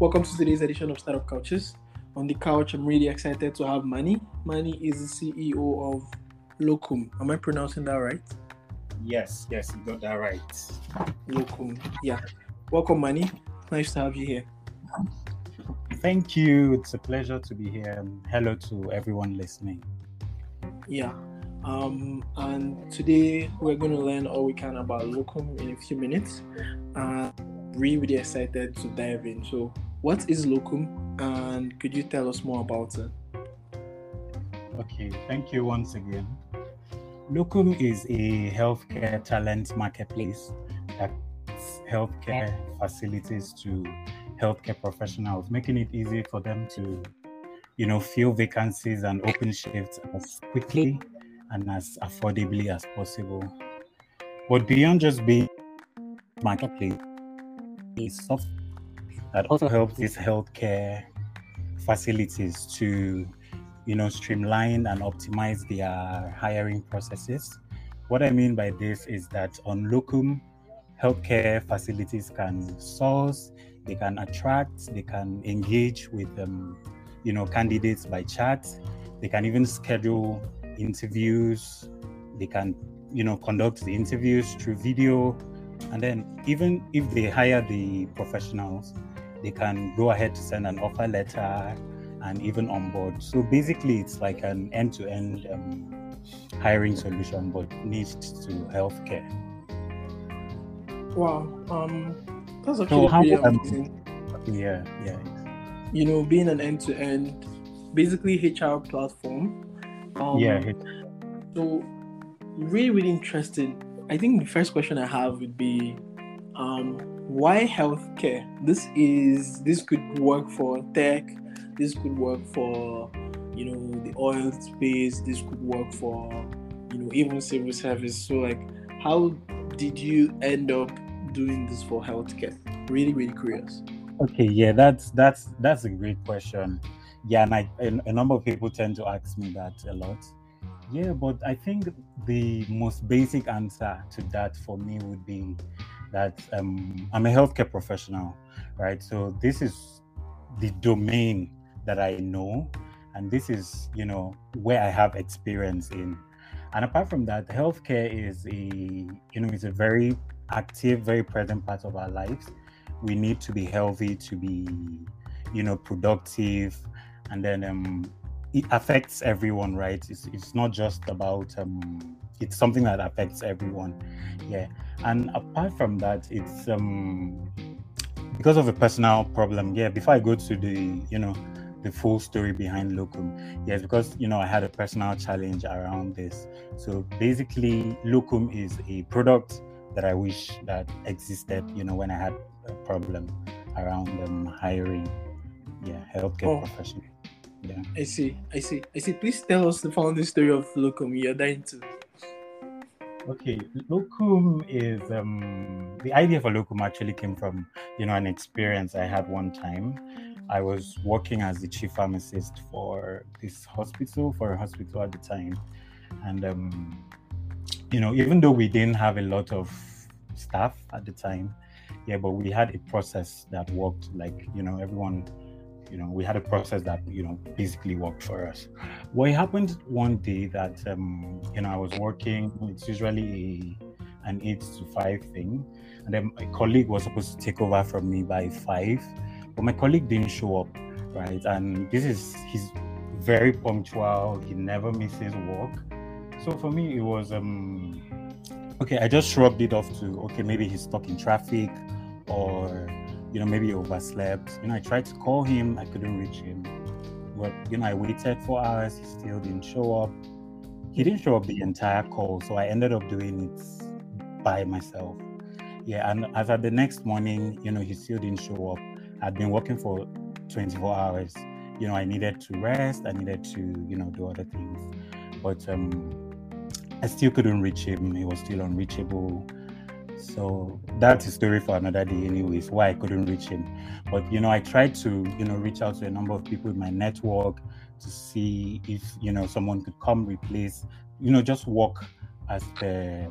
Welcome to today's edition of Startup Couches. On the couch, I'm really excited to have Manny. Manny is the CEO of Loocum. Am I pronouncing that right? Yes, yes, you got that right. Loocum. Yeah. Welcome, Manny. Nice to have you here. Thank you. It's a pleasure to be here. And hello to everyone listening. Yeah. Um, and today we're going to learn all we can about Loocum in a few minutes. Uh, really, really excited to dive in. So, what is Loocum, and could you tell us more about it? Okay, thank you once again. Loocum is a healthcare talent marketplace that healthcare facilities to healthcare professionals, making it easy for them to, you know, fill vacancies and open shifts as quickly and as affordably as possible. But beyond just being marketplace, is software that also helps these healthcare facilities to, you know, streamline and optimize their hiring processes. What I mean by this is that on Loocum, healthcare facilities can source, they can attract, they can engage with, um, you know, candidates by chat. They can even schedule interviews. They can, you know, conduct the interviews through video. And then even if they hire the professionals, they can go ahead to send an offer letter and even onboard. So basically, it's like an end-to-end um, hiring solution, but niched to healthcare. Wow, um, that's actually so pretty amazing. Yeah, yeah. You know, being an end-to-end, basically HR platform. Um, yeah. So, really, really interesting. I think the first question I have would be, um, why healthcare? This is this could work for tech. This could work for you know the oil space. This could work for you know even civil service. So like, how did you end up doing this for healthcare? Really, really curious. Okay, yeah, that's that's that's a great question. Yeah, and I, a, a number of people tend to ask me that a lot. Yeah, but I think the most basic answer to that for me would be that um, I'm a healthcare professional, right? So this is the domain that I know, and this is you know where I have experience in. And apart from that, healthcare is a you know it's a very active, very present part of our lives. We need to be healthy to be you know productive, and then um, it affects everyone, right? It's, it's not just about um, it's something that affects everyone, yeah. And apart from that, it's um, because of a personal problem. Yeah, before I go to the you know the full story behind Loocum, yes, because you know I had a personal challenge around this. So basically, Loocum is a product that I wish that existed. You know, when I had a problem around um, hiring, yeah, healthcare oh. professionals. Yeah. I see. I see. I see. Please tell us the founding story of Loocum. You're dying to. Okay, Loocum is um, the idea for Loocum actually came from you know an experience I had one time. I was working as the chief pharmacist for this hospital for a hospital at the time, and um, you know even though we didn't have a lot of staff at the time, yeah, but we had a process that worked. Like you know everyone you know we had a process that you know basically worked for us. What happened one day that um you know i was working it's usually a, an eight to five thing and then my colleague was supposed to take over from me by five but my colleague didn't show up right? And this is he's very punctual he never misses work. So for me it was um okay i just shrugged it off to okay maybe he's stuck in traffic or you know, maybe overslept. You know, I tried to call him, I couldn't reach him. But, you know, I waited for hours, he still didn't show up. He didn't show up the entire call, so I ended up doing it by myself. Yeah, and as at the next morning, you know, he still didn't show up. I'd been working for 24 hours. You know, I needed to rest, I needed to, you know, do other things. But um I still couldn't reach him. He was still unreachable. So that's a story for another day, anyways, why I couldn't reach him. But you know, I tried to, you know, reach out to a number of people in my network to see if, you know, someone could come replace, you know, just work as the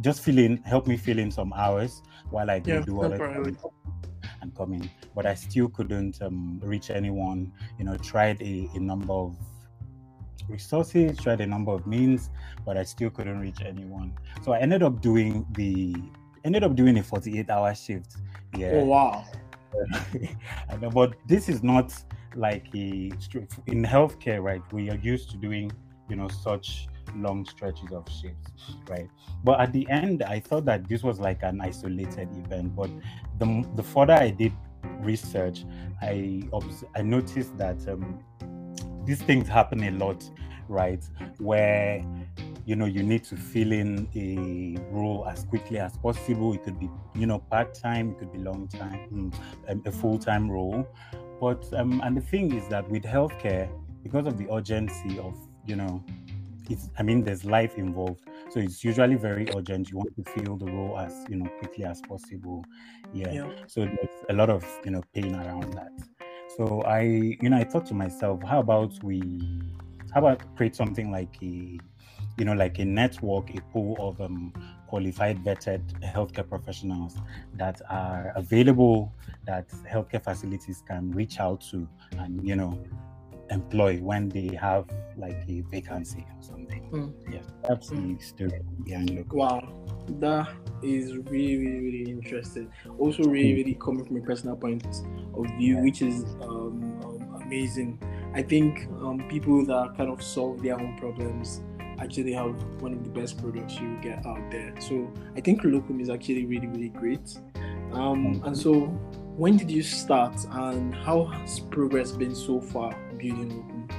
just fill in, help me fill in some hours while I yeah, do other things and come in. but I still couldn't um, reach anyone. You know, tried a, a number of resources, tried a number of means, but I still couldn't reach anyone. So I ended up doing the ended up doing a 48 hour shift. Yeah. Oh wow. I know, but this is not like a in healthcare, right? We are used to doing, you know, such long stretches of shifts, right? But at the end, I thought that this was like an isolated event. But the the further I did research, I obs- I noticed that um, these things happen a lot, right? Where you know you need to fill in a role as quickly as possible. It could be you know part time, it could be long time, mm, a full time role. But um, and the thing is that with healthcare, because of the urgency of you know it's i mean there's life involved so it's usually very urgent you want to fill the role as you know quickly as possible yeah. yeah. so there's a lot of you know pain around that so i you know i thought to myself how about we how about create something like a you know like a network a pool of um, qualified vetted healthcare professionals that are available that healthcare facilities can reach out to and you know employ when they have like a vacancy or something. Mm. Yeah, that's mm. the story behind Look. Wow, that is really, really, really interesting. Also, really, really coming from a personal point of view, yeah. which is um, um, amazing. I think um, people that kind of solve their own problems actually have one of the best products you get out there. So I think Loocum is actually really, really great. Um, and so, when did you start, and how has progress been so far building Loocum?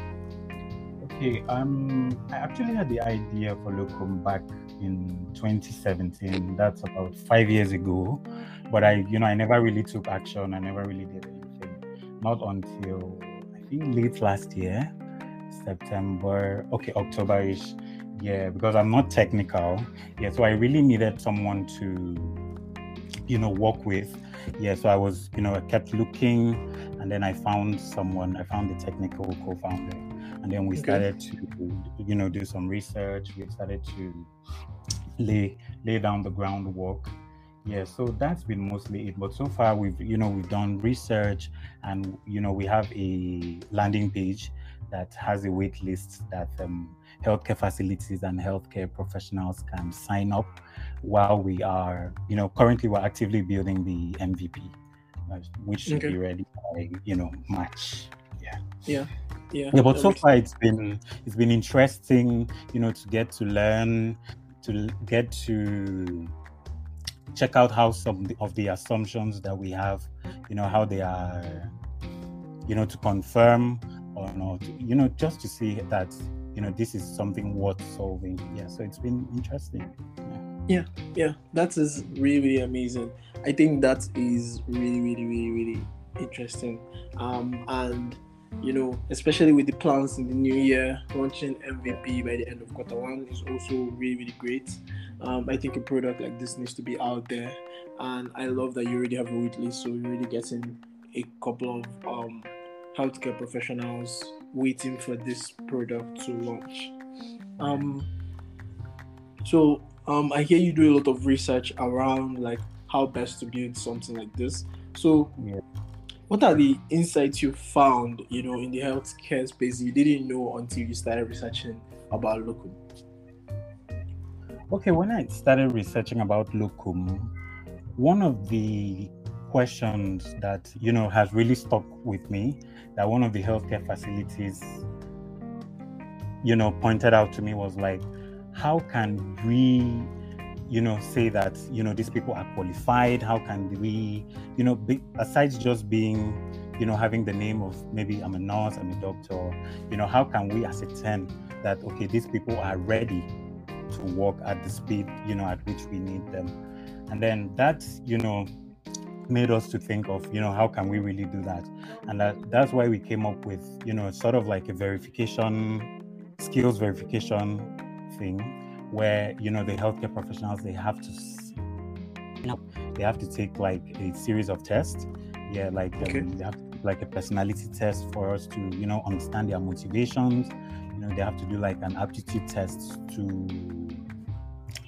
Okay, um, I actually had the idea for Loocum back in 2017. That's about five years ago. But I, you know, I never really took action. I never really did anything. Not until I think late last year, September, okay, October-ish. Yeah, because I'm not technical. Yeah, so I really needed someone to, you know, work with. Yeah, so I was, you know, I kept looking and then I found someone, I found the technical co-founder. And then we okay. started to, you know, do some research. We started to lay lay down the groundwork. Yeah, so that's been mostly it. But so far we've, you know, we've done research and you know, we have a landing page that has a wait list that um, healthcare facilities and healthcare professionals can sign up while we are, you know, currently we're actively building the MVP, uh, which should okay. be ready by, you know, March. Yeah. Yeah. Yeah. Yeah. But so far it's been it's been interesting, you know, to get to learn, to get to check out how some of the assumptions that we have, you know, how they are, you know, to confirm or not, you know, just to see that, you know, this is something worth solving. Yeah. So it's been interesting. Yeah. Yeah, yeah, that is really, really amazing. I think that is really, really, really, really interesting. Um, and you know, especially with the plans in the new year, launching MVP by the end of quarter one is also really, really great. Um, I think a product like this needs to be out there, and I love that you already have a wait list, so you're really getting a couple of um, healthcare professionals waiting for this product to launch. Um, so um, I hear you do a lot of research around like how best to build something like this. So, yeah. what are the insights you found, you know, in the healthcare space you didn't know until you started researching about Loocum? Okay, when I started researching about Loocum, one of the questions that you know has really stuck with me that one of the healthcare facilities you know pointed out to me was like how can we you know say that you know these people are qualified? How can we you know be, aside just being you know having the name of maybe i'm a nurse i'm a doctor you know how can we ascertain that okay these people are ready to work at the speed you know at which we need them? And then that you know made us to think of you know how can we really do that? And that that's why we came up with you know sort of like a verification skills verification thing where you know the healthcare professionals they have to you know, they have to take like a series of tests. Yeah like um, they have to, like a personality test for us to you know understand their motivations. You know they have to do like an aptitude test to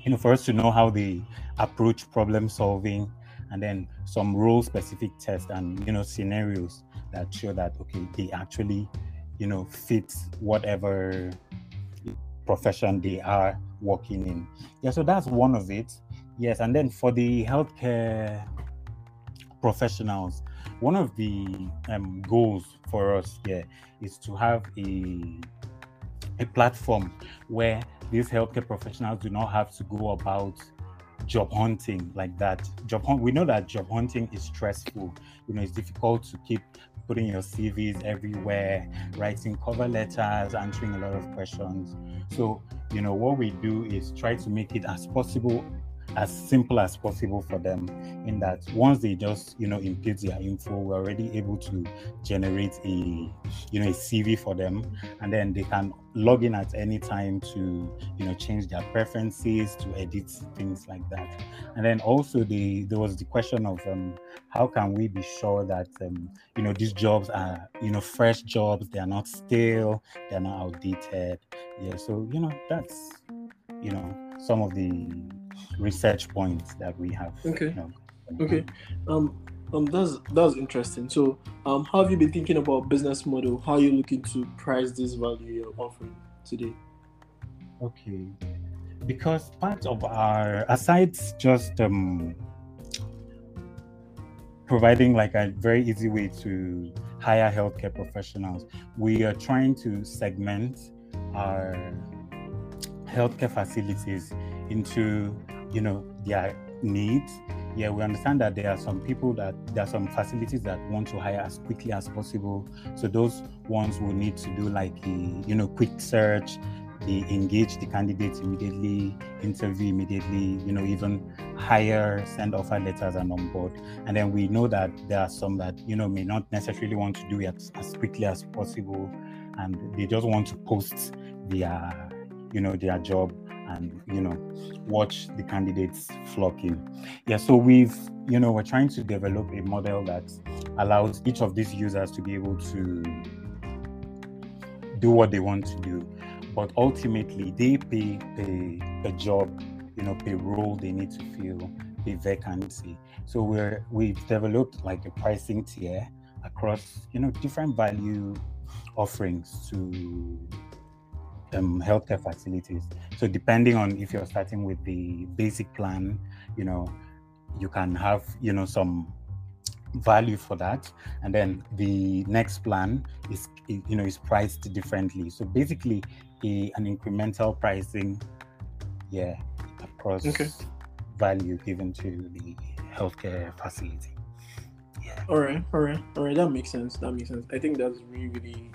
you know for us to know how they approach problem solving and then some role specific tests and you know scenarios that show that okay they actually you know fit whatever profession they are working in. Yeah so that's one of it. Yes and then for the healthcare professionals one of the um, goals for us here is to have a a platform where these healthcare professionals do not have to go about job hunting like that. Job hunt, we know that job hunting is stressful. You know, it's difficult to keep putting your CVs everywhere, writing cover letters, answering a lot of questions. So, you know, what we do is try to make it as possible as simple as possible for them in that once they just you know input their info we're already able to generate a you know a cv for them. And then they can log in at any time to you know change their preferences to edit things like that. And then also the there was the question of um, how can we be sure that um, you know these jobs are you know fresh jobs they are not stale they're not outdated? Yeah so you know that's you know some of the research points that we have. Okay. You know, okay. Um, um, that's that's interesting. So, um, how have you been thinking about business model? How are you looking to price this value you're offering today? Okay, because part of our aside just um providing like a very easy way to hire healthcare professionals, we are trying to segment our healthcare facilities into you know their needs. Yeah we understand that there are some people that there are some facilities that want to hire as quickly as possible. So those ones will need to do like a you know quick search they engage the candidates immediately interview immediately you know even hire send offer letters and on board and then we know that there are some that you know may not necessarily want to do it as, as quickly as possible. And they just want to post their you know their job and you know watch the candidates flock in. Yeah so we've you know we're trying to develop a model that allows each of these users to be able to do what they want to do. But ultimately they pay a, a job you know a role they need to fill a vacancy. So we're we've developed like a pricing tier across you know different value offerings to um, healthcare facilities. So depending on if you're starting with the basic plan, you know, you can have you know some value for that, and then the next plan is you know is priced differently. So basically, a, an incremental pricing, yeah, across okay. value given to the healthcare facility. Yeah. All right, all right, all right. That makes sense. That makes sense. I think that's really, really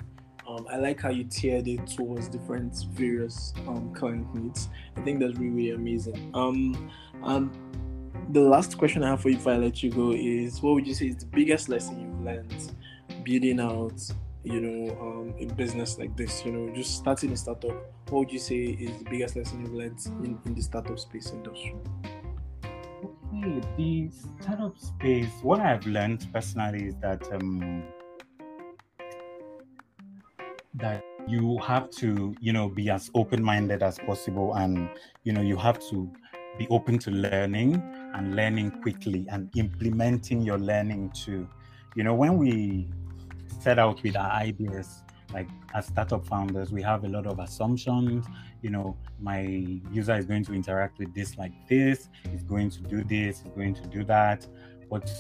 um, I like how you tiered it towards different various um, client needs. I think that's really, really amazing. Um, and the last question I have for you before I let you go is what would you say is the biggest lesson you've learned building out, you know, um, a business like this? You know, just starting a startup. What would you say is the biggest lesson you've learned in, in the startup space industry? Okay, the startup space, what I've learned personally is that um, that you have to you know be as open-minded as possible and you know you have to be open to learning and learning quickly and implementing your learning too. You know when we set out with our ideas like as startup founders we have a lot of assumptions. You know my user is going to interact with this like this is going to do this is going to do that. But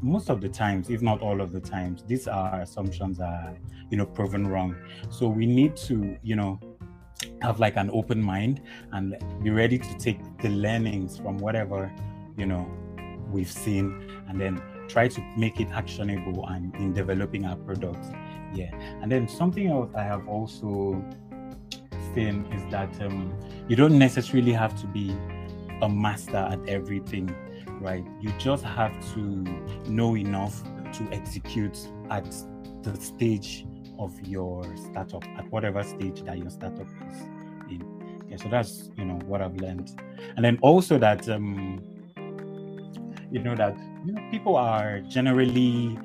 most of the times, if not all of the times, these are assumptions are, you know, proven wrong. So we need to, you know, have like an open mind and be ready to take the learnings from whatever, you know, we've seen and then try to make it actionable and in developing our products. Yeah. And then something else I have also seen is that um, you don't necessarily have to be a master at everything right? You just have to know enough to execute at the stage of your startup, at whatever stage that your startup is in. Yeah, so that's you know what I've learned, and then also that um, you know that you know people are generally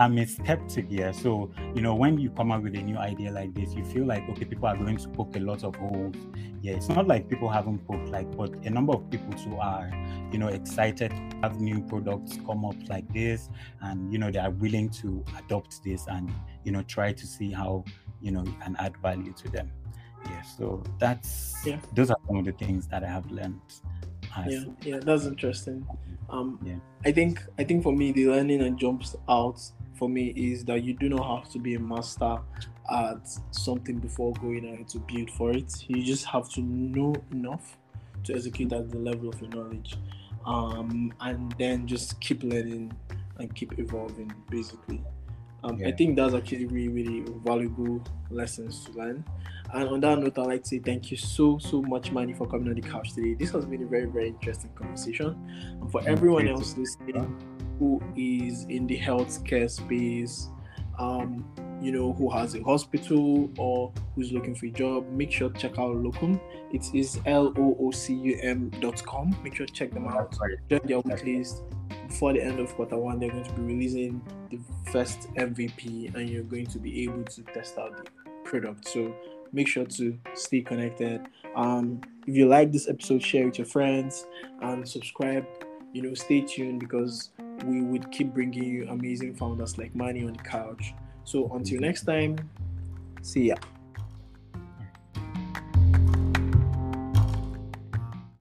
I'm a skeptic here. So, you know, when you come up with a new idea like this, you feel like, okay, people are going to poke a lot of holes. Yeah, it's not like people haven't poked, like, but a number of people too are, you know, excited to have new products come up like this. And, you know, they are willing to adopt this and, you know, try to see how, you know, you can add value to them. Yeah, so that's, yeah. those are some of the things that I have learned. yeah, yeah, that's interesting. Um, yeah. I think I think for me the learning that jumps out for me is that you do not have to be a master at something before going ahead to build for it. You just have to know enough to execute at the level of your knowledge, um, and then just keep learning and keep evolving. Basically, um, yeah. I think that's actually really really valuable lessons to learn. And on that note, I'd like to say thank you so, so much, Manny, for coming on the couch today. This has been a very, very interesting conversation. And for everyone else listening who is in the healthcare space, um, you know, who has a hospital or who's looking for a job, make sure to check out Loocum. It is L O O C U M dot com. Make sure to check them out. Join their list. Before the end of quarter one, they're going to be releasing the first MVP, and you're going to be able to test out the product. So make sure to stay connected. Um, if you like this episode, share with your friends and subscribe. You know, stay tuned because we would keep bringing you amazing founders like Manny on the couch. So until next time, see ya.